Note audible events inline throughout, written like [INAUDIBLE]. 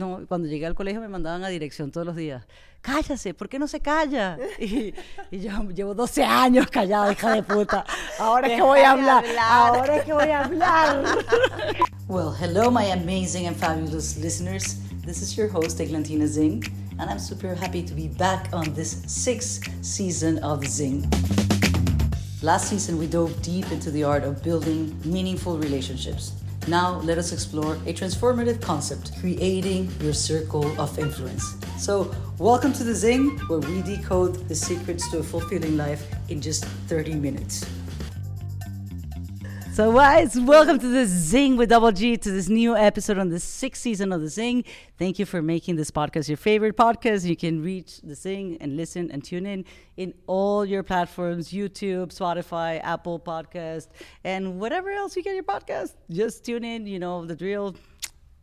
no, cuando llegué al colegio me mandaban a dirección todos los días. Cállase, ¿por qué no se calla? Y, y yo llevo 12 años callada, hija de puta. Ahora es que voy a hablar. Ahora es que voy a hablar. [LAUGHS] well, hello, my amazing and fabulous listeners. This is your host, Eglantina Zing, and I'm super happy to be back on this sixth season of Zing. Last season, we dove deep into the art of building meaningful relationships. Now, let us explore a transformative concept creating your circle of influence. So, welcome to the Zingg, where we decode the secrets to a fulfilling life in just 30 minutes. So, guys, welcome to the Zingg with Double G to this new episode on the sixth season of the Zingg. Thank you for making this podcast your favorite podcast. You can reach the Zingg and listen and tune in in all your platforms YouTube, Spotify, Apple Podcast, and whatever else you get your podcast. Just tune in, you know, the drill.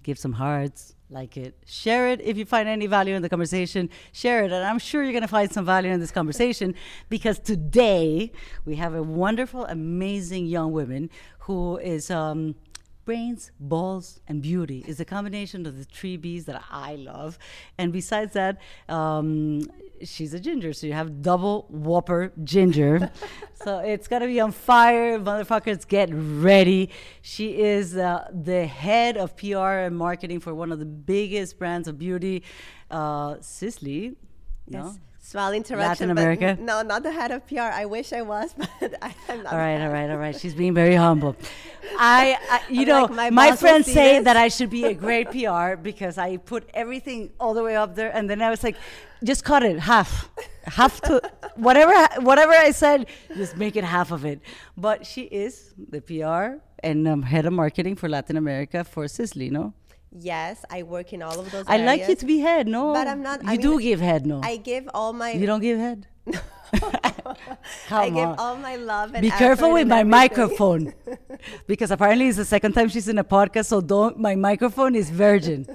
Give some hearts, like it. Share it if you find any value in the conversation. Share it. And I'm sure you're going to find some value in this conversation [LAUGHS] because today we have a wonderful, amazing young woman who is. Um, brains, balls, and beauty is a combination of the three B's that I love. And besides that, um, she's a ginger, so you have double whopper ginger. [LAUGHS] so it's gonna be on fire, motherfuckers. Get ready. She is uh, the head of PR and marketing for one of the biggest brands of beauty, uh, Sisley. Yes. No? Small interruption. Latin America? no, not the head of PR. I wish I was, [LAUGHS] but I, am not. All right, all right, all right. She's being very humble. I, I [LAUGHS] you I'm know, like, my my, friends say this. that I should be a [LAUGHS] great PR because I put everything all the way up there, and then I was like, just cut it half, half to whatever, whatever I said, just make it half of it. But she is the PR and um, head of marketing for Latin America for Sisley, no? Yes, I work in all of those. I like you to be head, no? But I'm not- You I do mean, give head, no? I give all my. you don't give head. [LAUGHS] No [LAUGHS] I Come give on. all my love and Be careful with my everything. microphone [LAUGHS] because apparently it's the second time she's in a podcast. So don't. My microphone is virgin.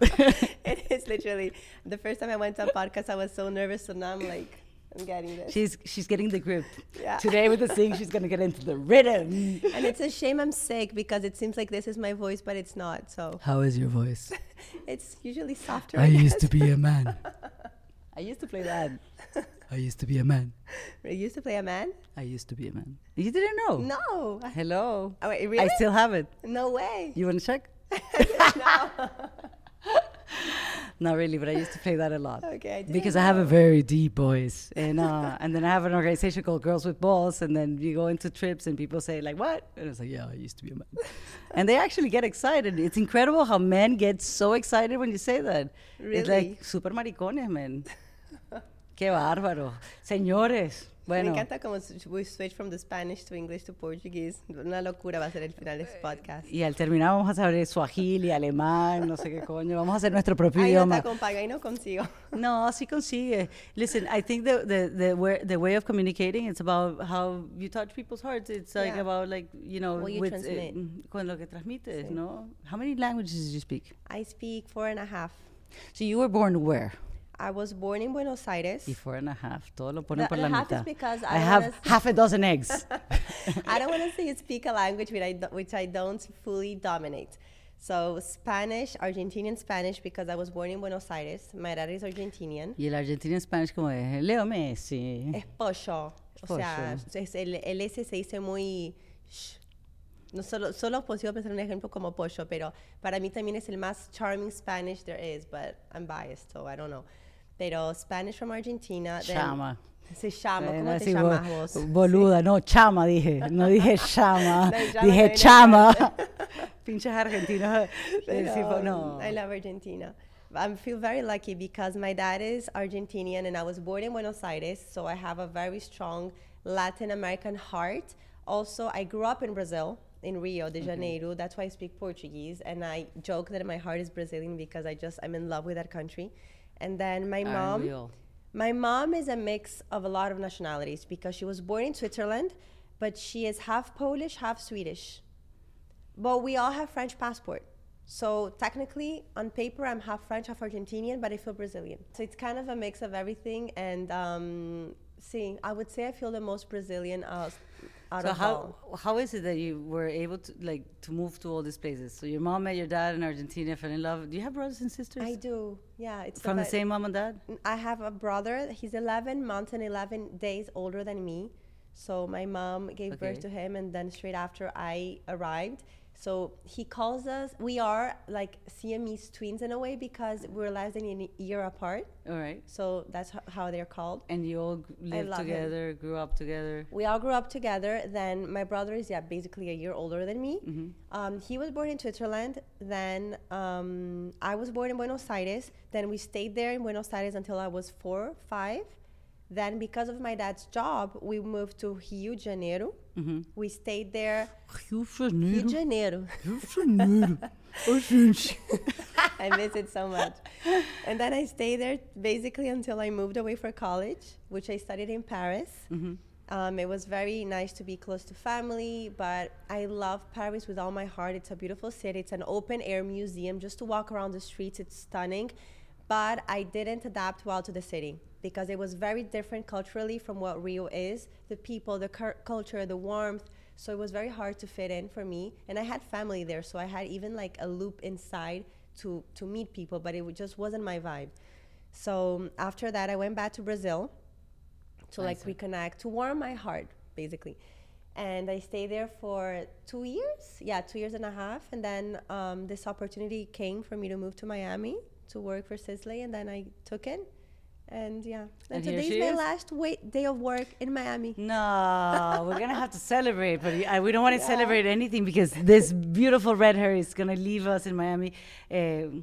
it is literally the first time I went to a podcast. I was so nervous, so now I'm like, I'm getting this. She's she's getting the grip. Yeah. Today with the Zingg, she's gonna get into the rhythm. and it's a shame I'm sick because it seems like this is my voice, but it's not. So How is your voice? [LAUGHS] it's usually softer. I used to be a man. [LAUGHS] I used to play that. I used to be a man. [LAUGHS] I used to play a man. I used to be a man. You didn't know? No. Hello. Oh, wait, I still have it. No way. You want to check? Not really, but I used to play that a lot. [LAUGHS] Okay, I because I have a very deep voice, and uh, and then I have an organization called Girls with Balls, and then you go into trips and people say like, "What?" And it's like, "Yeah, I used to be a man," [LAUGHS] and they actually get excited. It's incredible how men get so excited when you say that. It's Really? like super maricones, man. Qué bárbaro, señores. Bueno, Me encanta como we switch from the Spanish to English to Portuguese. Una locura va a ser el final de este podcast. y al terminar vamos a saber suajili, alemán, no sé qué coño. Vamos a hacer nuestro propio Ahí no te idioma. acompaño, ahí no consigo. [LAUGHS] No, sí consigue. Listen, I think the the the way, the way of communicating it's about how you touch people's hearts. It's like Yeah. about like you know What you with transmit. mm, con lo que transmites, Sí. no? How many languages do you speak? I speak four and a half. So you were born where? I was born in Buenos Aires. Y four and a half. Todo lo ponen The- por la half is mitad. because I I have half a dozen eggs. [LAUGHS] I don't want to say speak a language which I, do- which I don't fully dominate. So Spanish, Argentinian Spanish, because I was born in Buenos Aires. My dad is Argentinian. y el argentino en Spanish como es Leo Messi. Es pollo. O sea, es el, el S se dice muy... No solo, solo consigo pensar en un ejemplo como pollo, pero para mí también es el más charming Spanish there is, but I'm biased, so I don't know. Pero Spanish from Argentina. then- Chama. Se llama, ¿cómo te decir llamas vos? Boluda, no, chama dije. No dije [LAUGHS] chama. No, llama dije chama. [LAUGHS] Pinches argentinos. [LAUGHS] sí, Pero, no. I love Argentina. I feel very lucky because my dad is Argentinian and I was born in Buenos Aires, so I have a very strong Latin American heart. Also, I grew up in Brazil, in Rio de mm-hmm. Janeiro. That's why I speak Portuguese, and I joke that my heart is Brazilian because I just I'm in love with that country. And then my mom, my mom is a mix of a lot of nationalities because she was born in Switzerland, but she is half Polish, half Swedish. But we all have French passport. So technically, on paper, I'm half French, half Argentinian, but I feel Brazilian. So it's kind of a mix of everything. And um, seeing, I would say I feel the most Brazilian out, out So of how all. how is it that you were able to like to move to all these places? So your mom met your dad in Argentina, fell in love. Do you have brothers and sisters I do. Yeah, it's from the same mom and dad? I have a brother. He's 11 months and 11 days older than me. So my mom gave birth to him, and then straight after I arrived. So he calls us. We are like Siamese twins in a way because we're less than a year apart. All right. So that's how they're called. And you all lived love him. together, grew up together. We all grew up together. Then my brother is yeah basically a year older than me. Mm-hmm. Um, he was born in Switzerland. Then um, I was born in Buenos Aires. Then we stayed there in Buenos Aires until I was four, five. Then because of my dad's job, we moved to Rio de Janeiro. We stayed there. Rio de Rio de Janeiro. Janeiro. Rio de Janeiro. [LAUGHS] Oh, gente. I miss it so much. And then I stayed there basically until I moved away for college, which I studied in Paris. Um, it was very nice to be close to family, but I love Paris with all my heart. It's a beautiful city. It's an open air museum. Just to walk around the streets, it's stunning. But I didn't adapt well to the city because it was very different culturally from what Rio is the people, the cur- culture, the warmth. So it was very hard to fit in for me. And I had family there, so I had even like a loop inside to, to meet people, but it just wasn't my vibe. So after that, I went back to Brazil to like reconnect, to warm my heart, basically. And I stayed there for two years, yeah, two years and a half. And then um, this opportunity came for me to move to Miami to work for Sisley, and then I took it. And yeah, And and, today's my is. last wait, day of work in Miami. No, we're gonna have to celebrate, but I, we don't want to Yeah. celebrate anything because this beautiful red hair is gonna leave us in Miami. Uh,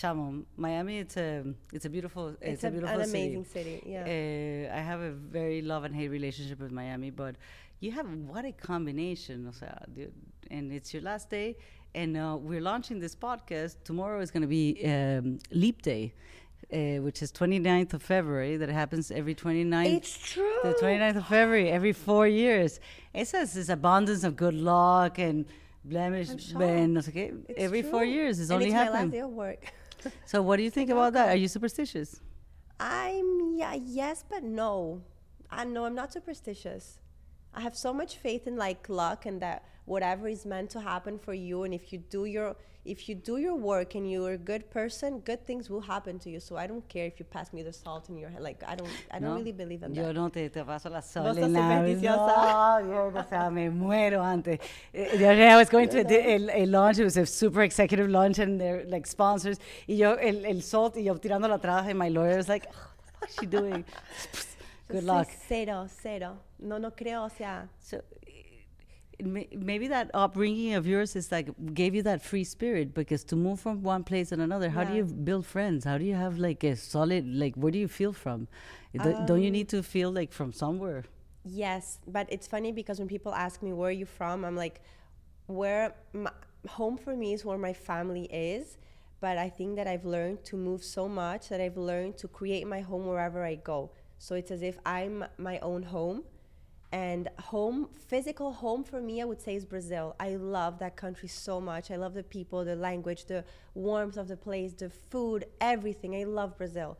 chamo, Miami, it's a it's a beautiful it's, It's, a, a, beautiful an city. amazing city. Yeah. Uh, I have a very love and hate relationship with Miami, but you have what a combination, o sea, dude. And it's your last day, and uh, we're launching this podcast. Tomorrow is going to be um, Leap Day, uh, which is 29th of February. That happens every 29th. it's true. The 29th of February, every four years. It says this abundance of good luck and blemish, I'm shocked. ben, no. It's every four years is and only it's my last day of work. [LAUGHS] So, what do you think about that? Are you superstitious? I'm yeah, yes, but no. I know I'm not superstitious. I have so much faith in like luck and that whatever is meant to happen for you and if you do your if you do your work and you're a good person, good things will happen to you. So I don't care if you pass me the salt in your hand. Like I don't I don't No. really believe in Yo that. no te, te paso la sol Vos sos en la supersticiosa. No, yo, o sea, me muero antes. The other day I was going to a, di- a, a lunch, it was a super executive lunch, and they're like sponsors. Y yo, el, el salt, y yo tirando la traje, and my lawyer was like, oh, what the fuck is she doing? [LAUGHS] Good luck. Cero, cero. No, no creo, o sea, So it may- maybe that upbringing of yours is like gave you that free spirit because to move from one place to another, how do you build friends? How do you have like a solid like where do you feel from? Do- Don't you Um, need to feel like from somewhere? Yes, but it's funny because when people ask me where are you from, I'm like, where my, home for me is where my family is. But I think that I've learned to move so much that I've learned to create my home wherever I go. So it's as if I'm my own home. And home, physical home for me, I would say is Brazil. I love that country so much. I love the people, the language, the warmth of the place, the food, everything. I love Brazil.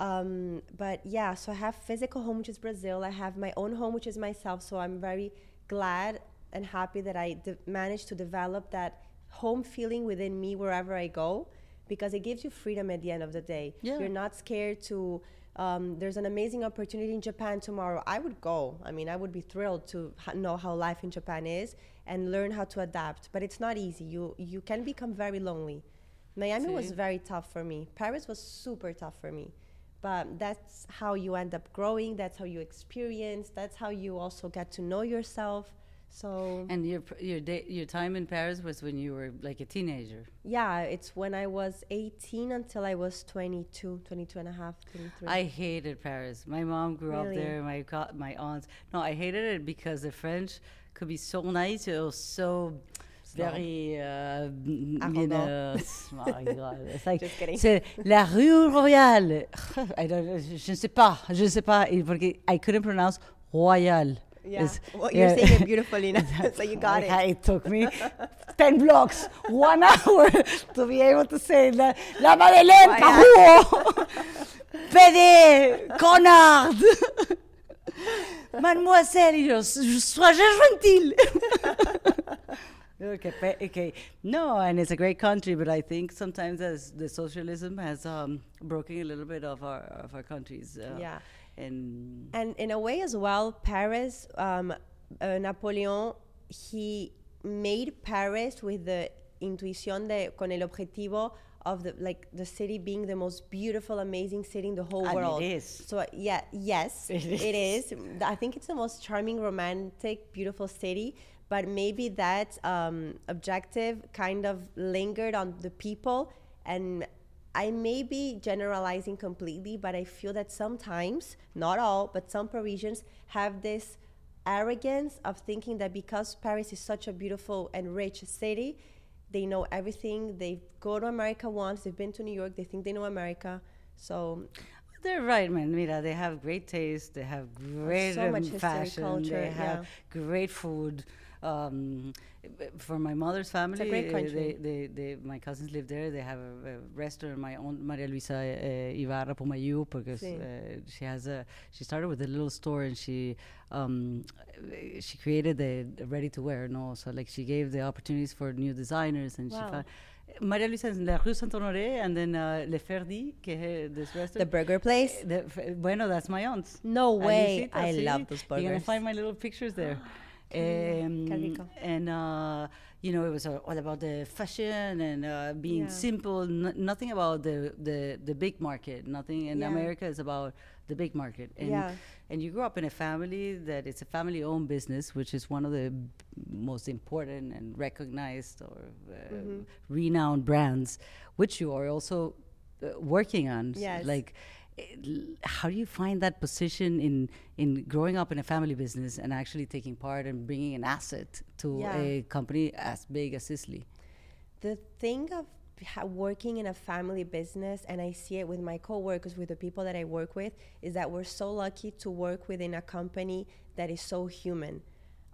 Um, but yeah, so I have physical home, which is Brazil. I have my own home, which is myself. So I'm very glad and happy that I de- managed to develop that home feeling within me wherever I go because it gives you freedom at the end of the day. Yeah. You're not scared to. Um, there's an amazing opportunity in Japan tomorrow. I would go. I mean, I would be thrilled to ha- know how life in Japan is and learn how to adapt. But it's not easy. You you can become very lonely. Miami was very tough for me. Paris was super tough for me. But that's how you end up growing. That's how you experience. That's how you also get to know yourself. So And your your day, your time in Paris was when you were like a teenager. yeah, it's when I was 18 until I was 22, 22 and a half, 23. I hated Paris. My mom grew up there. My co- my aunts. No, I hated it because the French could be so nice. It was so very. Uh, you know, [LAUGHS] God, it's like Just kidding. c'est la rue Royale. [LAUGHS] I don't. Je ne sais pas. Je ne sais pas. I couldn't pronounce Royal. Yeah. It's- well, you're yeah. saying it beautifully now, [LAUGHS] so you [LAUGHS] got Like, it. It took me 10 blocks, one hour [LAUGHS] to be able to say La, la Madeleine. Parou, PD, Connard. Mademoiselle, y yo, sois gentil. okay, okay, no, and it's a great country, but I think sometimes as the socialism has um, broken a little bit of our of our countries. Uh, yeah, and and in a way as well, Paris, um, uh, Napoleon, he made Paris with the intuición de con el objetivo of the like the city being the most beautiful, amazing city in the whole and world. It is. So yeah, yes, [LAUGHS] it is. it is. I think it's the most charming, romantic, beautiful city. But maybe that um, objective kind of lingered on the people, and I may be generalizing completely, but I feel that sometimes, not all, but some Parisians have this arrogance of thinking that because Paris is such a beautiful and rich city, they know everything. They go to America once, they've been to New York, they think they know America. So they're right, man. Mira, they have great taste. They have great so um, fashion. Culture, they have yeah. great food. Um, for my mother's family, it's a great uh, they, they, they, my cousins live there. They have a, a restaurant. My aunt Maria Luisa uh, Ibarra Poumaillou, because Sí. uh, she has a. She started with a little store and she um, she created the, ready to wear. No, so like she gave the opportunities for new designers and she Wow. found. Maria Luisa is in La Rue Saint Honoré and then uh, Le Ferdi, que es this the burger place. The, bueno, that's my aunt's. No way. Alicita, I love those burgers. You're gonna find my little pictures there. [GASPS] [GASPS] [GASPS] Um, and uh, you know, it was uh, all about the fashion and uh, being Yeah. simple. N- nothing about the, the the big market. Nothing in Yeah. America is about the big market. And Yeah. and you grew up in a family that it's a family-owned business, which is one of the b- most important and recognized or uh, Mm-hmm. renowned brands, which you are also uh, working on. Yes. Like, how do you find that position in in growing up in a family business and actually taking part and bringing an asset to Yeah. a company as big as Sisley? the thing of working in a family business and i see it with my coworkers with the people that i work with is that we're so lucky to work within a company that is so human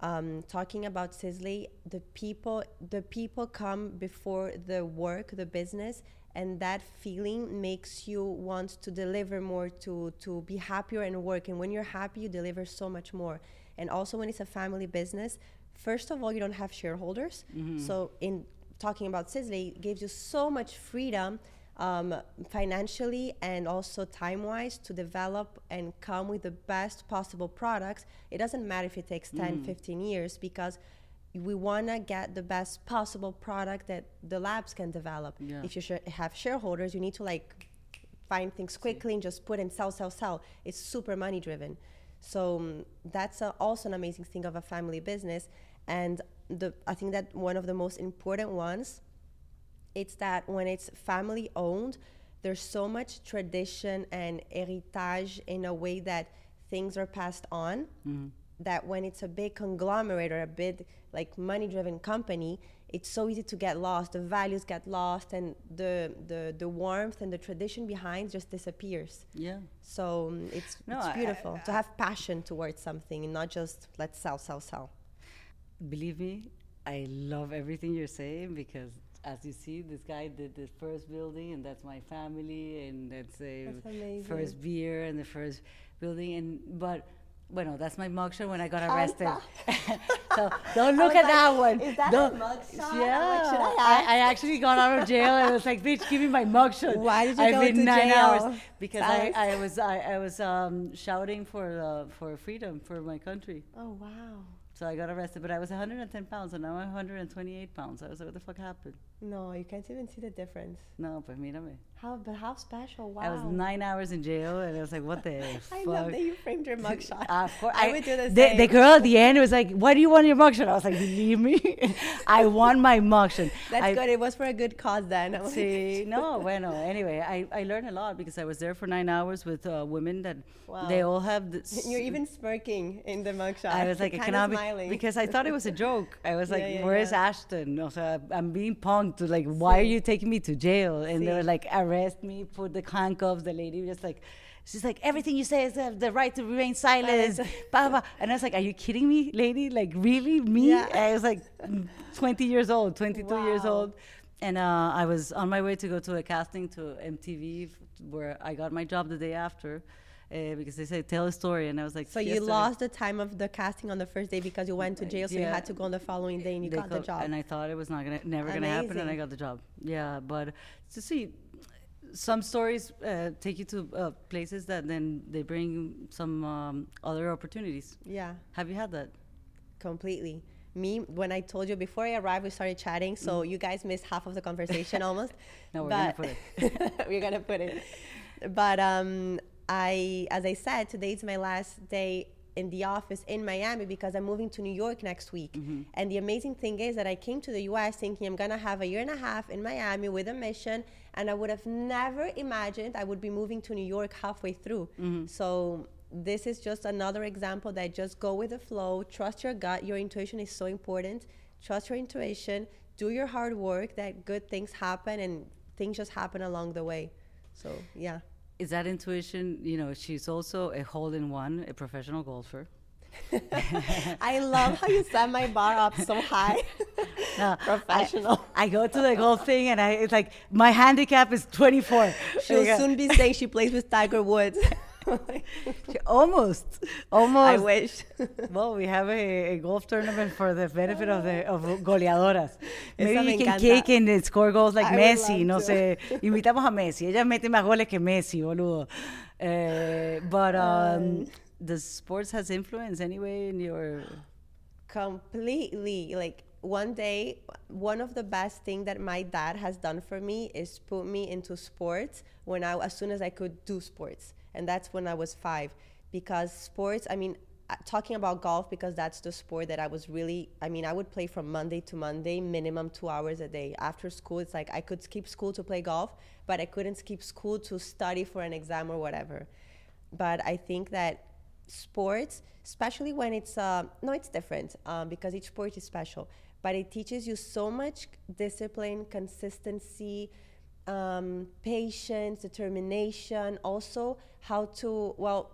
um, talking about Sisley, the people the people come before the work, the business, and that feeling makes you want to deliver more, to to be happier and work. And when you're happy, you deliver so much more. And also, when it's a family business, first of all, you don't have shareholders. So in talking about Sisley, it gives you so much freedom um, financially and also time wise to develop and come with the best possible products. It doesn't matter if it takes 10, 15 years because we want to get the best possible product that the labs can develop. Yeah. If you sh- have shareholders, you need to like find things quickly and just put and sell, sell, sell. It's super money driven. So um, that's a, also an amazing thing of a family business. And the, I think that one of the most important ones, it's that when it's family owned, there's so much tradition and heritage in a way that things are passed on. That when it's a big conglomerate or a big like money driven company, it's so easy to get lost. The values get lost, and the the the warmth and the tradition behind just disappears. Yeah. So um, it's No, it's beautiful I- to have passion towards something and not just let's sell, sell, sell. Believe me, I love everything you're saying because as you see, this guy did the first building, and that's my family, and that's a That's amazing. first beer and the first building, and but. Bueno, that's my mugshot when I got arrested. [LAUGHS] so don't [LAUGHS] look at like, that one. is that a Don't- mugshot? Yeah, like, I I, I actually got out of jail and I was like, "Bitch, give me my mugshot." Why did you I've go been to nine jail? hours because I. I was I, I was um, shouting for uh, for freedom for my country. Oh wow. So I got arrested, but I was 110 pounds, and now I'm 128 pounds. I was like, what the fuck happened? No, you can't even see the difference. No, but mírame. How but how special? Wow. I was nine hours in jail, and I was like, what the [LAUGHS] I fuck? love that you framed your mugshot. Uh, [LAUGHS] of course, I would do the The, the girl at the end was like, "Why do you want your mugshot?" I was like, "Believe me, [LAUGHS] I want my mugshot." That's I, good. It was for a good cause then. See, no, bueno. Anyway, I, I learned a lot because I was there for nine hours with uh, women that Wow. they all have. This, You're even smirking in the mugshot. I was like, I cannot be, because I thought it was a joke. I was Yeah, like, yeah, where's yeah. Ashton? O sea, I'm being punked. To like, why are you taking me to jail? And they were like, arrest me, put the handcuffs. The lady was just like, she's like, everything you say is have the right to remain silent. Blah, blah. And I was like, are you kidding me, lady? Like, really, me? Yeah. I was like, 20 years old, 22 years old. And uh, I was on my way to go to a casting to MTV, where I got my job the day after. Uh, because they said tell a story, and I was like, So you lost the time of the casting on the first day because you went to jail, so you had to go on the following day and you They got the job. and I thought it was not gonna, never gonna happen, and I got the job. Yeah, but to see, some stories uh, take you to uh, places that then they bring some um, other opportunities. yeah, Have you had that? completely. Me, when I told you before I arrived, we started chatting, so you guys missed half of the conversation [LAUGHS] almost. No, we're gonna put it. [LAUGHS] we're gonna put it. But um, I, as I said, today's my last day in the office in Miami because I'm moving to New York next week. Mm-hmm. And the amazing thing is that I came to the U.S. thinking I'm gonna have a year and a half in Miami with a mission, and I would have never imagined I would be moving to New York halfway through. Mm-hmm. So this is just another example that just go with the flow, trust your gut. Your intuition is so important. Trust your intuition. Do your hard work. That good things happen and things just happen along the way. So yeah. Is that intuition? You know, she's also a hole in one, a professional golfer. [LAUGHS] I love how you set my bar up so high. [LAUGHS] No, Professional. I, I go to the golf thing, and I it's like my handicap is 24. She'll uh, soon be saying she plays with Tiger Woods. [LAUGHS] [LAUGHS] almost, almost. I wish. [LAUGHS] Well, we have a, a golf tournament for the benefit of the of [LAUGHS] goleadoras. Maybe you can encanta. kick and score goals like I Messi. No to. sé, invitamos a Messi. Ella mete más goles que Messi, boludo. Uh, but um, does sports has influence anyway in your? completely like one day one of the best thing that my dad has done for me is put me into sports when i as soon as i could do sports and that's when i was five because sports i mean uh, talking about golf because that's the sport that i was really i mean i would play from monday to monday minimum two hours a day after school it's like i could skip school to play golf but i couldn't skip school to study for an exam or whatever but I think that sports, especially when it's uh, no, it's different um, because each sport is special. But it teaches you so much discipline, consistency, um, patience, determination. Also, how to well,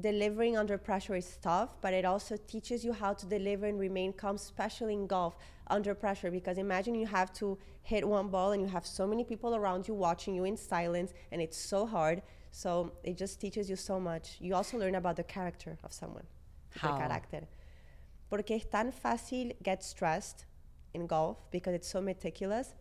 delivering under pressure is tough, but it also teaches you how to deliver and remain calm, especially in golf under pressure. Because imagine you have to hit one ball and you have so many people around you watching you in silence, and it's so hard. So it just teaches you so much. You also learn about the character of someone. How? carácter. Porque es tan fácil get stressed in golf because it's so meticulous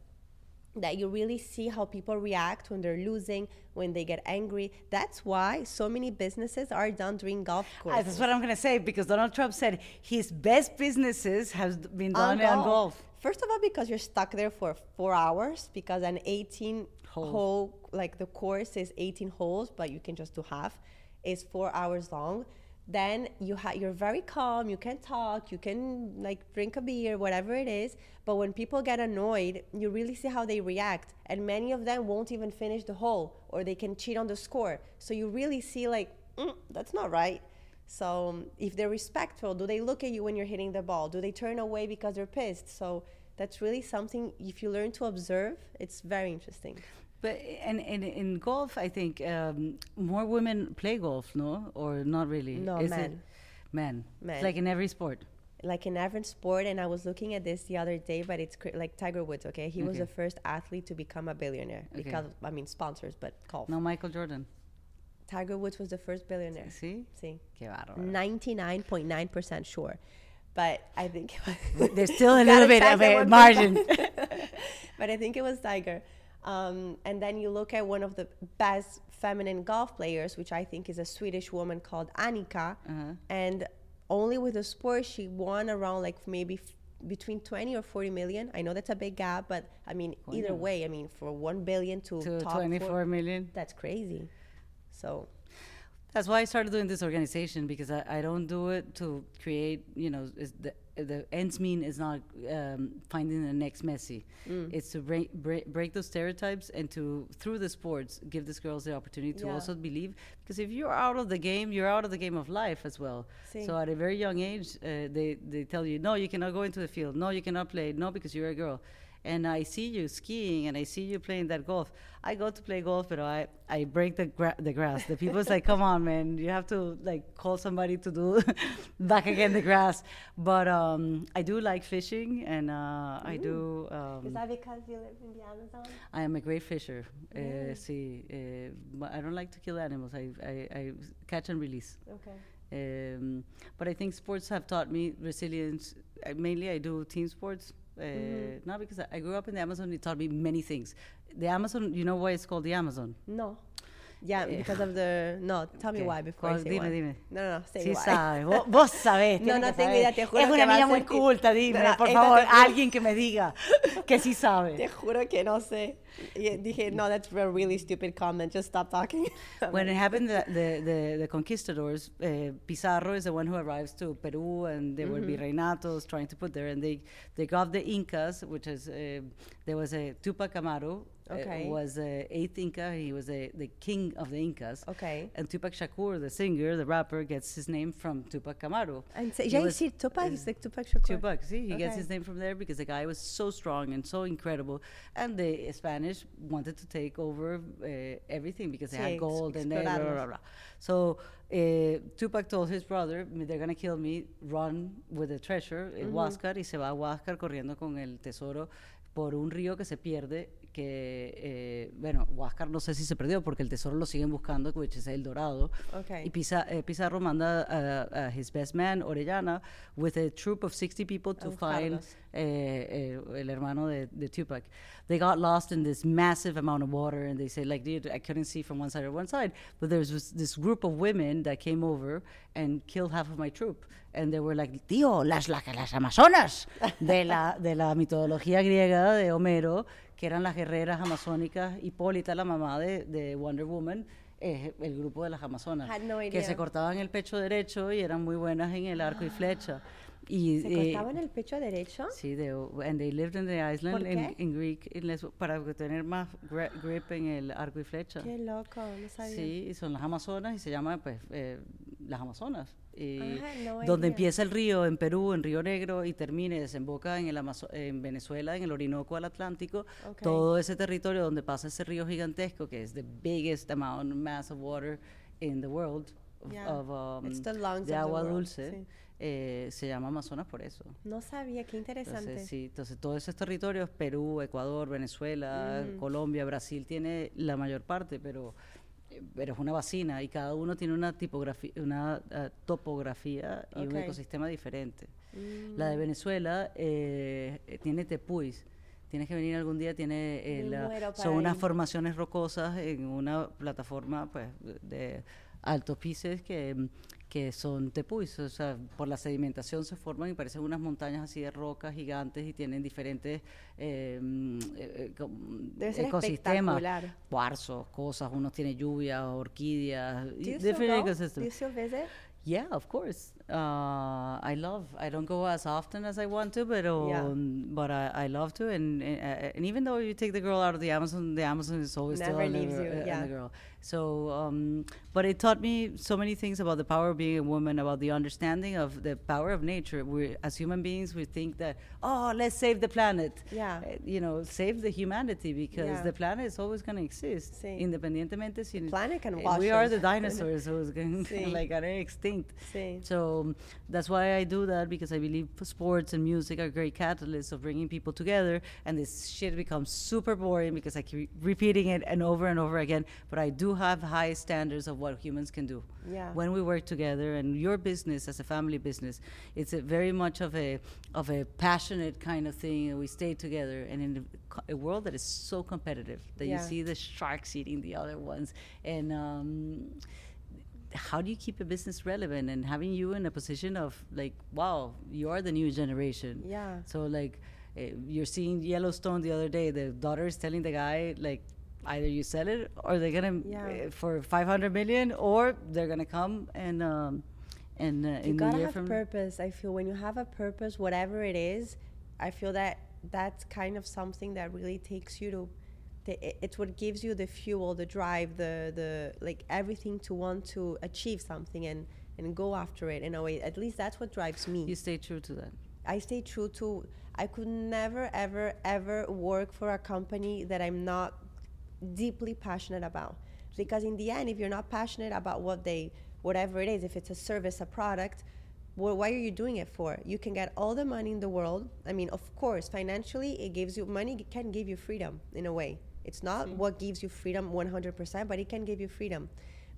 that you really see how people react when they're losing, when they get angry. That's why so many businesses are done during golf Ah, courses. that's what I'm gonna say because Donald Trump said his best businesses have been on done on golf. First of all, because you're stuck there for four hours because an 18 Hole. hole, like the course is 18 holes, but you can just do half, is four hours long. Then you ha- you're very calm. You can talk. You can like drink a beer, whatever it is. But when people get annoyed, you really see how they react, and many of them won't even finish the hole, or they can cheat on the score. So you really see like "Mm, that's not right. So if they're respectful, do they look at you when you're hitting the ball? Do they turn away because they're pissed? So that's really something. If you learn to observe, it's very interesting. But and, and in golf, I think um, more women play golf, no, or not really. No, Is men. It? Men. Men. Like in every sport. Like in every sport, and I was looking at this the other day, but it's cra- like Tiger Woods. Okay, he was the first athlete to become a billionaire Okay. because I mean sponsors, but golf. No, Michael Jordan. Tiger Woods was the first billionaire. See, See, ninety nine point nine percent sure, but I think There's still a [LAUGHS] little bit of a margin. [LAUGHS] but I think it was Tiger. Um, and then you look at one of the best feminine golf players, which I think is a Swedish woman called Annika. Uh-huh. And only with the sport, she won around like maybe f- between 20 or 40 million. I know that's a big gap, but I mean, either Coño. way, I mean, for 1 billion to, to top 24 four, million. that's crazy. So, That's why I started doing this organization because I, I don't do it to create, you know, is the the ends mean is not um, finding the next Messi. Mm. It's to break, break break those stereotypes and to through the sports give these girls the opportunity to Yeah. also believe. Because if you're out of the game, you're out of the game of life as well. So at a very young age, uh, they they tell you no, you cannot go into the field. No, you cannot play. No, because you're a girl. And I see you skiing and I see you playing that golf. I go to play golf, but I, I break the gra- the grass. The people's like, come on, man, you have to like call somebody to do [LAUGHS] back again the grass. But um, I do like fishing, and uh, I do. is Um, that because you live in the Amazon? I am a great fisher. Uh, Mm. see, uh, I don't like to kill animals. I, I, I catch and release. Okay. Um, but I think sports have taught me resilience. Uh, mainly, I do team sports. Uh, Mm-hmm. Not because I, I grew up in the Amazon, it taught me many things. The Amazon, you know why it's called the Amazon? No. Yeah, Eh, because of the. No, tell me ¿Qué? why before I ¿Cuál? say Dime, why. dime. No, no, no, say Sí why. sabe, vos, vos sabés. [LAUGHS] No, no saber. idea, te juro Es una niña muy que- culta, dime, No, no, por favor, te alguien que me diga que sí Te sabe. juro que no sé. Y dije, no, that's a really stupid comment. Just stop talking. [LAUGHS] When it happened, the, the, the, the conquistadors, uh, Pizarro is the one who arrives to Peru, and there were virreinatos trying to put there, and they, they got the Incas, which is, uh, there was a Tupac Amaru, uh, Okay. was a eighth Inca, he was a, the king of the Incas. Okay. And Tupac Shakur, the singer, the rapper, gets his name from Tupac Amaru. And so, He yeah, you see Tupac, uh, it's like Tupac Shakur. Tupac, see, he gets his name from there because the guy was so strong and so incredible, and the Spanish wanted to take over uh, everything because they Sí, had gold and blah, blah, blah, blah. So uh, Tupac told his brother, "They're gonna kill me. Run with the treasure." Mm-hmm. Huáscar y se va a Huáscar corriendo con el tesoro por un río que se pierde. Que eh, bueno, Huáscar no sé si se perdió porque el tesoro lo siguen buscando, which is el Dorado. Okay. Y Pisa- eh, Pizarro manda a, a his best man, Orellana, with a troop of 60 people to find eh, eh, el hermano de, de Tupac. They got lost in this massive amount of water, and they say, like, dude, I couldn't see from one side or one side. But there's this, this group of women that came over and killed half of my troop. And they were like, tío, las, la- las amazonas de la, de la mitología griega de Homero, que eran las guerreras amazónicas, Hipólita, la mamá de, de Wonder Woman, es el grupo de las amazonas, Had no que se cortaban el pecho derecho y eran muy buenas en el arco y flecha. Y, ¿Se eh, cortaban el pecho derecho? Sí, they, and they lived in the island ¿Por in, qué? in Greek in Les- para tener más grip en el arco y flecha. Qué loco, no sabía. Sí, y son las Amazonas y se llama pues eh, las Amazonas. Y Ajá, no donde idea. empieza el río en Perú, en Río Negro y termina y desemboca en el Amazo- en Venezuela, en el Orinoco al Atlántico, Ok. todo ese territorio donde pasa ese río gigantesco que es the biggest amount mass of water in the world Yeah. of, um, It's the lungs de of the agua world, dulce. sí. Eh, se llama Amazonas por eso. No sabía, qué interesante. Entonces, sí, entonces todos esos territorios, Perú, Ecuador, Venezuela, Mm. Colombia, Brasil, tiene la mayor parte, pero, pero es una vacina y cada uno tiene una tipografía, una eh, topografía y un ecosistema diferente. Mm. La de Venezuela eh, tiene tepuis. Tienes que venir algún día, tiene eh, la- son unas formaciones rocosas en una plataforma pues de altos pisos que, que son tepuis, o sea, por la sedimentación se forman y parecen unas montañas así de rocas gigantes y tienen diferentes eh, eh, eh, Debe ecosistemas, cuarzos, cosas, unos tienen lluvias, orquídeas, different? Do ecosystems. you still visit? Yeah, of course. Uh, I love. I don't go as often as I want to, but um, but I, I love to. And, and and even though you take the girl out of the Amazon, the Amazon is always still Never the, leaves you, uh, yeah. the girl. So, um, but it taught me so many things about the power of being a woman, about the understanding of the power of nature. We, as human beings, we think that oh, let's save the planet. Yeah. Uh, you know, save the humanity because Yeah. the planet is always going to exist, Sí. independientemente. Si planet can uh, wash We are the [LAUGHS] dinosaurs who's going Sí. [LAUGHS] like are extinct. Sí. So that's why I do that because I believe sports and music are great catalysts of bringing people together. And this shit becomes super boring because I keep repeating it and over and over again. But I do have high standards of what humans can do Yeah. when we work together. And your business as a family business, it's a very much of a of a passionate kind of thing. And we stay together. And in a, world that is so competitive, that you see the sharks eating the other ones, and um, how do you keep a business relevant and having you in a position of like wow you are the new generation Yeah. so like uh, you're seeing yellowstone the other day the daughter is telling the guy like either you sell it or they're gonna Yeah. uh, for 500 million or they're gonna come and um and uh, you in gotta have purpose. I feel when you have a purpose, whatever it is, I feel that that's kind of something that really takes you to. The, it's what gives you the fuel, the drive, the the like everything to want to achieve something and and go after it in a way. At least that's what drives me. you stay true to that I stay true to. I could never, ever, ever work for a company that I'm not deeply passionate about. Because in the end, if you're not passionate about what they, whatever it is, if it's a service, a product, well, why are you doing it for? You can get all the money in the world. I mean, of course, financially, it gives you money it can give you freedom in a way. It's not mm-hmm. what gives you freedom 100%, but it can give you freedom.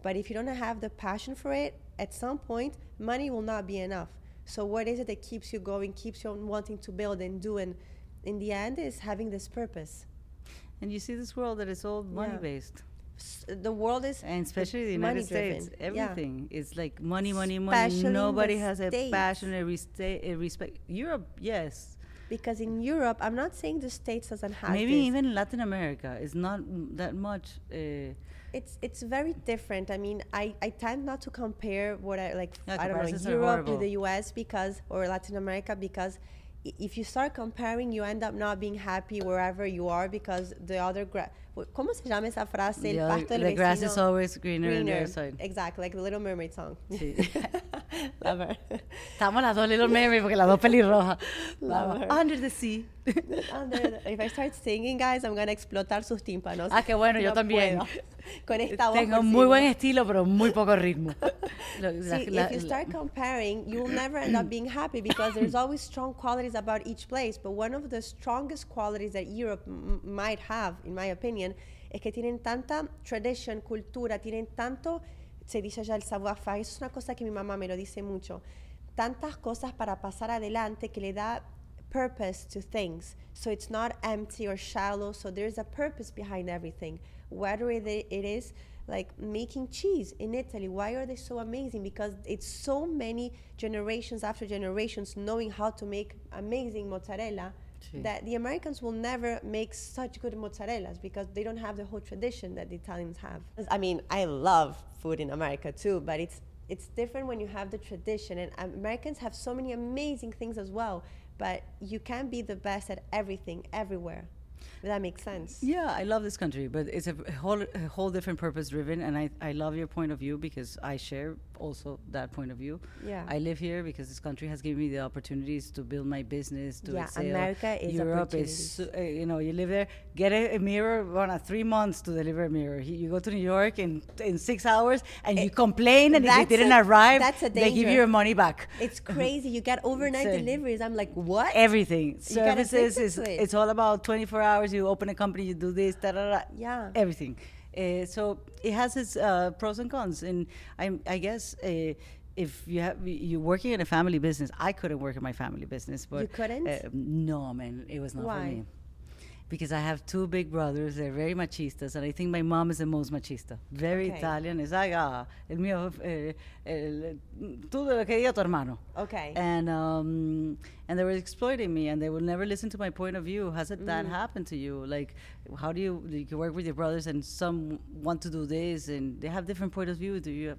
But if you don't have the passion for it, at some point, money will not be enough. So, what is it that keeps you going, keeps you wanting to build and do? And in the end, is having this purpose. And you see this world that is all money Yeah. based. S- The world is And especially the United. States, Yeah. everything is like money, money, money. Especially Nobody has a passion, a, resta- a respect. Europe, yes. Because in Europe, I'm not saying the States doesn't have Maybe this. even Latin America is not that much. Uh, it's it's very different. I mean, I, I tend not to compare what I like. Yeah, I don't know Europe to the U.S. because or Latin America because i- if you start comparing, you end up not being happy wherever you are because the other gra- ¿Cómo se llama esa frase? the El pasto del the grass is always greener, on the greener. other side. Exactly, like the Little Mermaid song. Sí. [LAUGHS] Love her. Estamos las dos Little Mary porque las dos pelirrojas. Love her. Under the sea. Under the- if I start singing, guys, I'm gonna explotar sus tímpanos. Ah, qué bueno, yo también. puedo. Con esta voz Tengo muy buen estilo, pero muy poco ritmo. [LAUGHS] See, la- if you start comparing, you will never end up being happy because there's always strong qualities about each place. But one of the strongest qualities that Europe m- might have, in my opinion, es que tienen tanta tradition, cultura, tienen tanto, se dice ya el savoir-faire, eso es una cosa que mi mamá me lo dice mucho, tantas cosas para pasar adelante que le da purpose to things. So it's not empty or shallow. So there's a purpose behind everything. Whether it, it is like making cheese in Italy, why are they so amazing? Because it's so many generations after generations knowing how to make amazing mozzarella Sí. that the Americans will never make such good mozzarellas because they don't have the whole tradition that the Italians have. I mean, I love food in America too, but it's it's different when you have the tradition and Americans have so many amazing things as well, but you can't be the best at everything everywhere. Does that make sense? Yeah, I love this country, but it's a whole a whole different purpose driven, and I, I love your point of view because I share also that point of view. Yeah. I live here because this country has given me the opportunities to build my business. To Yeah, excel. America is Europe is uh, you know you live there, get a, a mirror, on a three months to deliver a mirror. He- You go to New York in in six hours, and you complain, and if it didn't a- arrive, that's a they give you your money back. It's [LAUGHS] crazy. You get overnight So- deliveries. I'm like, what? Everything services is it. it's all about 24 hours. You open a company, you do this, da da da. Yeah. everything. Uh, so it has its uh, pros and cons, and I, I guess uh, if you have you're working in a family business, I couldn't work in my family business, but You couldn't? Uh, no, man, it was not Why? for me. Because I have two big brothers, they're very machistas, and I think my mom is the most machista. Very Okay. Italian. Es like, ah, el mío, eh, el, tú de lo que diga tu hermano Okay. and um, and they were exploiting me, and they would never listen to my point of view. Has it that happened to you? Like, how do you you can work with your brothers, and some want to do this, and they have different point of view. Do you?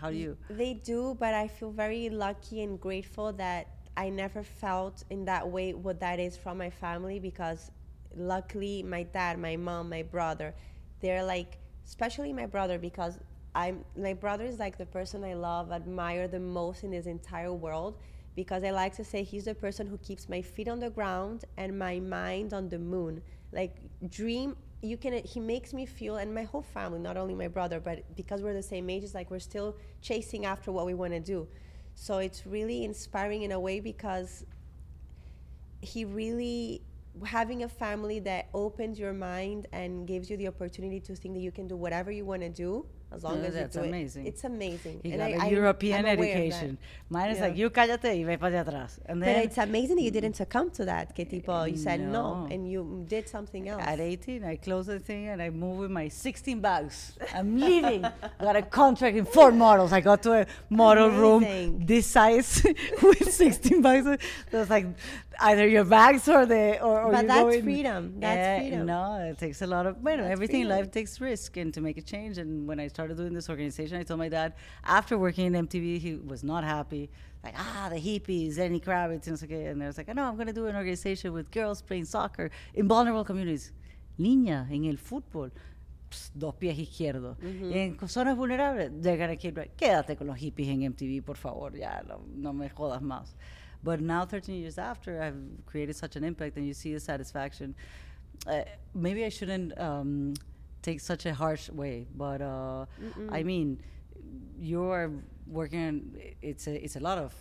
How do you? They do, but I feel very lucky and grateful that I never felt in that way what that is from my family because luckily my dad, my mom, my brother, they're like especially my brother because I'm my brother is like the person I love, admire the most in this entire world because I like to say he's the person who keeps my feet on the ground and my mind on the moon. Like dream you can he makes me feel and my whole family, not only my brother, but because we're the same age, it's like we're still chasing after what we want to do. So it's really inspiring in a way because he really having a family that opens your mind and gives you the opportunity to think that you can do whatever you want to do as long as that's you do amazing. it. It's amazing. And got I- a I'm- European I'm aware of that. education. Mine is Yeah. like you cállate y ve para atrás, and But it's amazing that you didn't succumb to that. Que tipo, you said no, No. and you did something else. At 18, I closed the thing and I moved with my 16 bags. I'm leaving. I got a contract in four models. I got to a model room this size [LAUGHS] with 16 bags. So it's like either your bags or the or, or But that's freedom. That's Yeah, freedom. No, it takes a lot of. Well, That's everything in life takes risk, and to make a change. And when I started doing this organization, I told my dad after working in MTV, he was not happy. Like ah, the hippies, Lenny Kravitz, and okay. And I was like, no, I'm going to do an organization with girls playing soccer in vulnerable communities. Niña en el fútbol. Dos pies izquierdos. En zonas vulnerables, they're gonna keep quédate con los hippies en MTV, por favor, ya, no, no me jodas más. But now, 13 years after, I've created such an impact, and you see the satisfaction. Uh, maybe I shouldn't um, take such a harsh way, but uh, I mean, you're working. It's a it's a lot of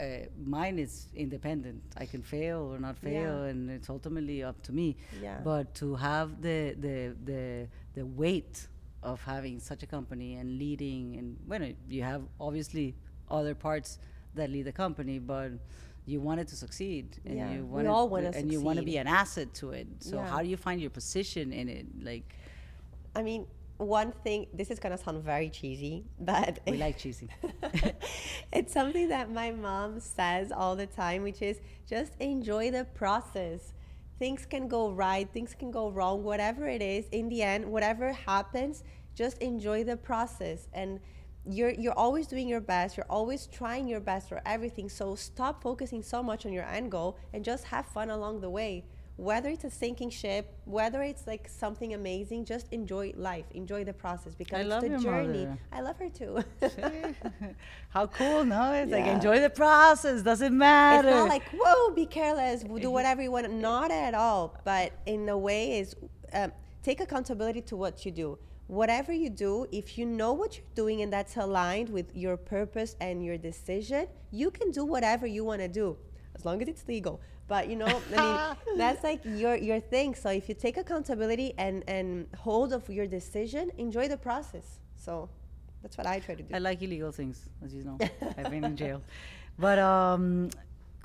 uh, mine is independent. I can fail or not fail, Yeah. and it's ultimately up to me. Yeah. But to have the the the the weight of having such a company and leading, and when you have obviously other parts that lead the company, but you want it to succeed, and Yeah. you We want all wanna and you want to be an asset to it. So Yeah. how do you find your position in it? Like I mean, one thing, this is going to sound very cheesy, but we like cheesy. [LAUGHS] it's something that my mom says all the time, which is just enjoy the process. Things can go right, things can go wrong, whatever it is. In the end, whatever happens, just enjoy the process. And you're you're always doing your best. You're always trying your best for everything. So stop focusing so much on your end goal and just have fun along the way. Whether it's a sinking ship, whether it's like something amazing, just enjoy life, enjoy the process because love the your journey. mother. I love her too. [LAUGHS] How cool, no? It's like enjoy the process. Doesn't matter. It's not like whoa, be careless, do [LAUGHS] whatever you want. Not at all. But in a way, is um, take accountability to what you do. Whatever you do, if you know what you're doing and that's aligned with your purpose and your decision, you can do whatever you want to do, as long as it's legal. But you know, I mean, [LAUGHS] that's like your your thing. So if you take accountability and and hold of your decision, enjoy the process. So that's what I try to do. I like illegal things, as you know. I've been in jail. [LAUGHS] But um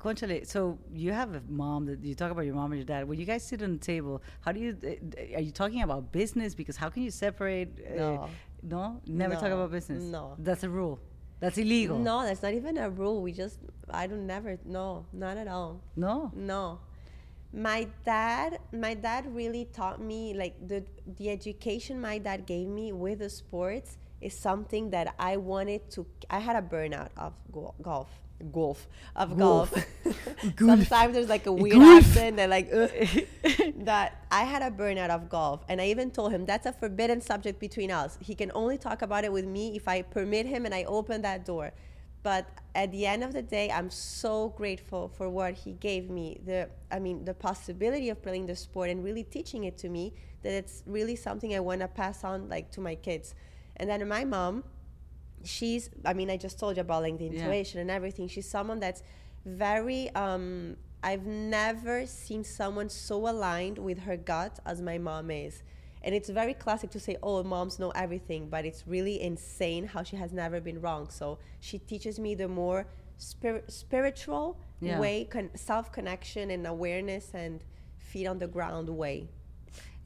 Conchale, so you have a mom that you talk about your mom and your dad. When you guys sit on the table, how do you uh, are you talking about business? Because how can you separate? Uh, No. no, never talk about business. No. that's a rule. That's illegal. No, that's not even a rule. We just, I don't never, no, not at all. no. No. My dad, my dad really taught me like the the education my dad gave me with the sports is something that I wanted to. I had a burnout of golf, golf of golf. [LAUGHS] [LAUGHS] Sometimes there's like a weird Golf. accent and like [LAUGHS] that I had a burnout of golf, and I even told him that's a forbidden subject between us. He can only talk about it with me if I permit him and I open that door. But at the end of the day, I'm so grateful for what he gave me. The I mean, the possibility of playing the sport and really teaching it to me that it's really something I want to pass on like to my kids. And then my mom, she's I mean, I just told you about like the Yeah. intuition and everything. She's someone that's very um I've never seen someone so aligned with her gut as my mom is. And it's very classic to say, oh, moms know everything, but it's really insane how she has never been wrong. So she teaches me the more spir- spiritual Yeah. way, con- self connection and awareness and feet on the ground way.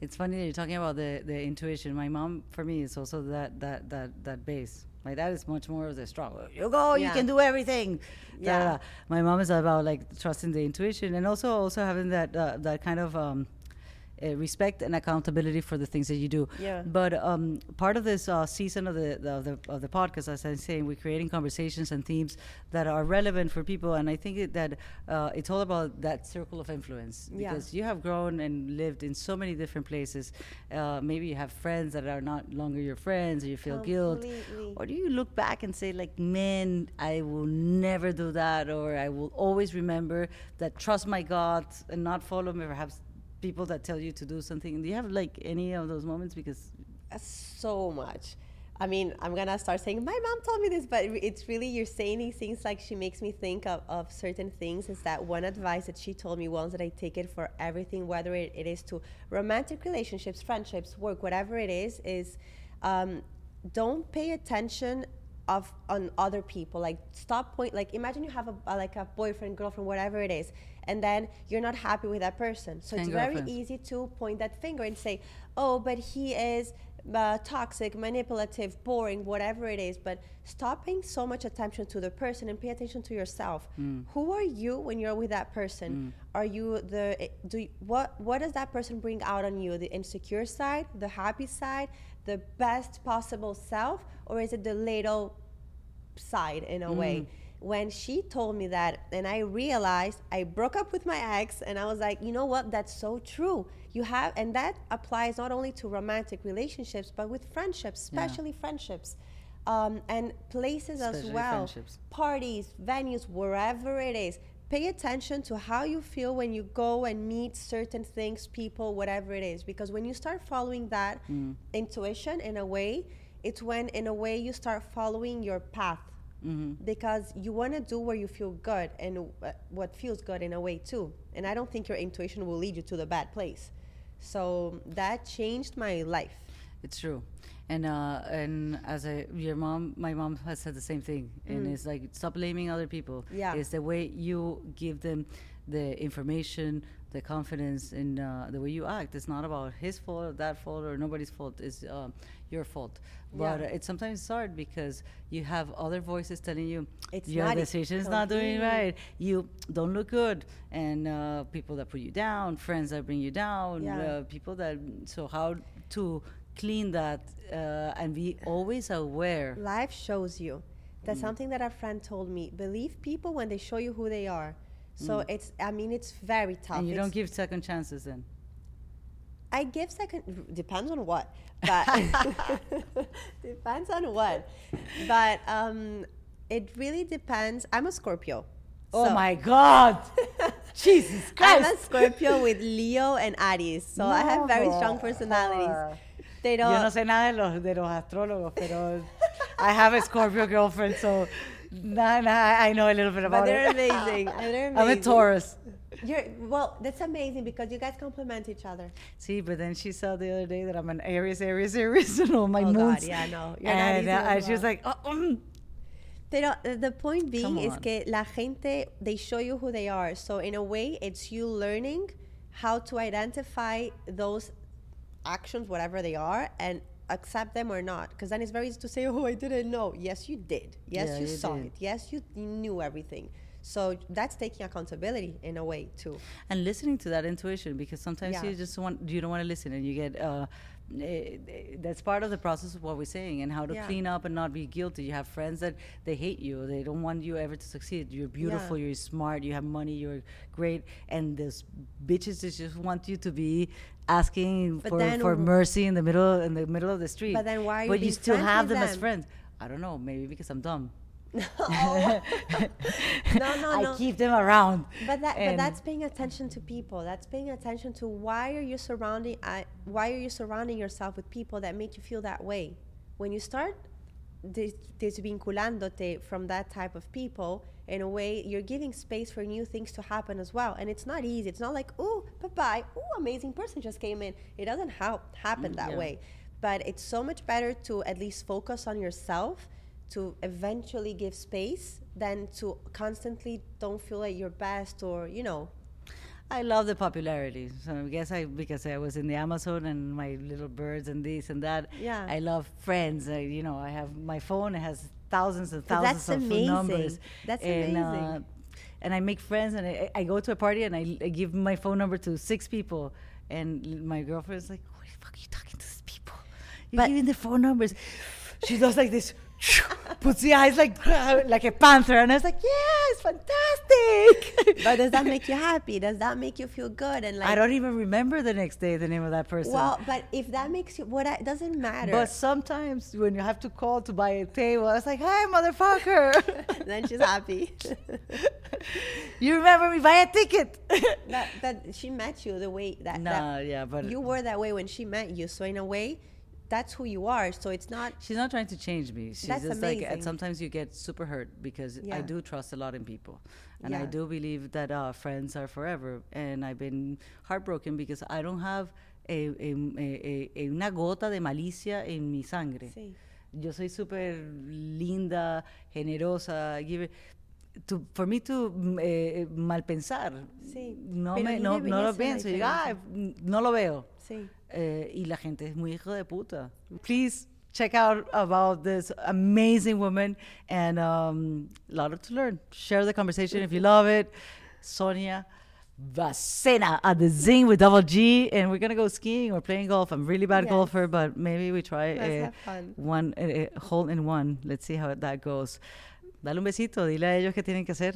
It's funny that you're talking about the, the intuition. My mom, for me, is also that that that that base. My dad is much more of the strong. You go, you can do everything. Da, Yeah. da. My mom is about like trusting the intuition and also also having that uh, that kind of um, uh, respect and accountability for the things that you do. Yeah. But um, part of this uh, season of the, the of the of the podcast, as I'm saying, we're creating conversations and themes that are relevant for people, and I think it, that uh, it's all about that circle of influence Yeah. because you have grown and lived in so many different places. Uh, maybe you have friends that are not longer your friends, or you feel guilt, or do you look back and say like, "Man, I will never do that," or "I will always remember that trust my God and not follow me perhaps." People that tell you to do something. Do you have like any of those moments? Because Uh, so much. I mean, I'm gonna start saying my mom told me this, but it's really you're saying these things like she makes me think of, of certain things. Is that one advice that she told me once that I take it for everything, whether it, it is to romantic relationships, friendships, work, whatever it is, is um, don't pay attention of on other people. Like stop point. Like imagine you have a, a like a boyfriend, girlfriend, whatever it is, and then you're not happy with that person. So And it's very easy to point that finger and say, "Oh, but he is uh, toxic, manipulative, boring, whatever it is." But stop paying so much attention to the person and pay attention to yourself. Who are you when you're with that person? Are you the eh, do you, what what does that person bring out on you? The insecure side, the happy side, the best possible self, or is it the little side in a way. When she told me that, and I realized I broke up with my ex, and I was like, you know what? That's so true. You have, and that applies not only to romantic relationships, but with friendships, Yeah. especially friendships, um, and places as well. Parties, venues, wherever it is. Pay attention to how you feel when you go and meet certain things, people, whatever it is. Because when you start following that Mm. intuition in a way, it's when, in a way, you start following your path because you want to do where you feel good and uh, what feels good in a way too. And I don't think your intuition will lead you to the bad place. So that changed my life. It's true. And uh, and as a your mom, my mom has said the same thing, and it's like stop blaming other people. Yeah. it's the way you give them the information, the confidence, and uh, the way you act. It's not about his fault, or that fault, or nobody's fault. It's um, your fault. But Yeah. uh, it's sometimes hard because you have other voices telling you It's your e- decision's not doing right. You don't look good, and uh, people that put you down, friends that bring you down, Yeah. uh, people that. So how to clean that uh, and be always aware. Life shows you. That's something that a friend told me. Believe people when they show you who they are. So it's, I mean, it's very tough. And you It's- don't give second chances then. I give second depends on what, but [LAUGHS] depends on what, but um, it really depends. I'm a Scorpio. Oh so my God! [LAUGHS] Jesus Christ! I'm a Scorpio with [LAUGHS] Leo and Aries, so I have very strong No. personalities. They Yo no don't. sé nada de los, de los astrólogos, pero I have a Scorpio girlfriend, so nah, nah, I know a little bit about But they're it. amazing. [LAUGHS] They're I'm a. Taurus. You're, well, that's amazing because you guys complement each other. See, but then she saw the other day that I'm an Aries, Aries, Aries, [LAUGHS] and all my Oh, God, yeah, no, you're not and, easy uh, she was like, oh, mm. Pero uh, the point being is que la gente, they show you who they are. So in a way, it's you learning how to identify those actions, whatever they are, and accept them or not. Because then it's very easy to say, oh, I didn't know. Yes, you did. Yes, Yeah, you, you saw did. it. Yes, you, you knew everything. So that's taking accountability in a way too. and listening to that intuition because sometimes Yeah. you just want you don't want to listen and you get uh, eh, eh, that's part of the process of what we're saying and how to Yeah. clean up and not be guilty you have friends that they hate you they don't want you ever to succeed you're beautiful Yeah. you're smart you have money you're great and those bitches just want you to be asking But for, for mercy in the middle in the middle of the street But then why are you but you still have with them as friends i don't know maybe because i'm dumb [LAUGHS] no, [LAUGHS] no, no, I no. keep them around. But that, but that's paying attention to people. That's paying attention to why are you surrounding, uh, why are you surrounding yourself with people that make you feel that way? When you start des- desvinculándote from that type of people, in a way, you're giving space for new things to happen as well. And it's not easy. It's not like, oh, bye bye, oh, amazing person just came in. It doesn't ha- happen mm, that yeah. way. But it's so much better to at least focus on yourself to eventually give space than to constantly don't feel like you're best or you know I love the popularity. So I guess I because I was in the Amazon and my little birds and this and that. Yeah. I love friends. I, you know, I have my phone. It has thousands and thousands that's of amazing. numbers. That's and, amazing. Uh, and I make friends, and I, I go to a party, and I, I give my phone number to six people, and my girlfriend's like, "What the fuck are you talking to these people? You're But- giving the phone numbers." She does like this, [LAUGHS] puts the eyes like [LAUGHS] like a panther, and I was like, "Yeah, it's fantastic." [LAUGHS] but does that make you happy does that make you feel good and like I don't even remember the next day the name of that person. well but if that makes you what I, doesn't matter but sometimes when you have to call to buy a table, I was like, "Hi, motherfucker! then she's happy you remember me? Buy a ticket." that, that she met you the way that, nah, that yeah, but you were that way when she met you so in a way that's who you are so it's not she's not trying to change me. She's That's just like, amazing. and sometimes you get super hurt because I do trust a lot in people, and I do believe that uh, friends are forever. And I've been heartbroken because I don't have a, a, a- a- una gota de malicia en mi sangre. Sí. Yo soy súper linda, generosa. give to, for me to mm, eh, mal pensar, Sí, no, me, no, no lo pienso. y digo, "Ay, mm, no lo veo. sí Eh, y la gente es muy hijo de puta. Please check out about this amazing woman and um, a lot to learn. Share the conversation if you love it. Sonia Vasena at the Zingg with Double G, and we're gonna go skiing or playing golf. I'm really bad Yes. golfer, but maybe we try a one a, a hole in one. Let's see how that goes. Dale un besito. Dile a ellos qué tienen que hacer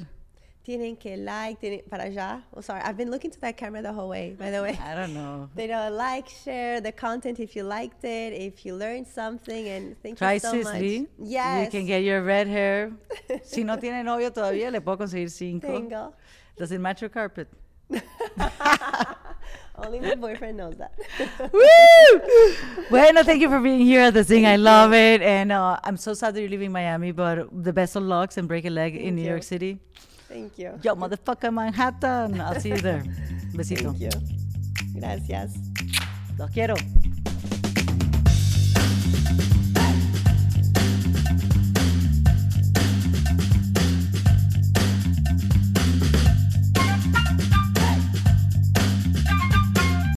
tienen que like, tienen, para allá. Oh, sorry, I've been looking to that camera the whole way, by the way. I don't know. [LAUGHS] They don't like, share the content if you liked it, if you learned something, and thank Try you so Sis much. Lee. Yes. You can get your red hair. [LAUGHS] si no tiene novio todavía, le puedo conseguir cinco. Single. Does it match your carpet? [LAUGHS] Only my boyfriend knows that. Woo! Bueno, thank you for being here at the thing. I love it. And uh, I'm so sad that you're leaving Miami, but the best of lucks and break a leg thank in New you. York City. Thank you. Yo, motherfucker Manhattan. Así de. [LAUGHS] Besito. Thank you. Gracias. Los quiero.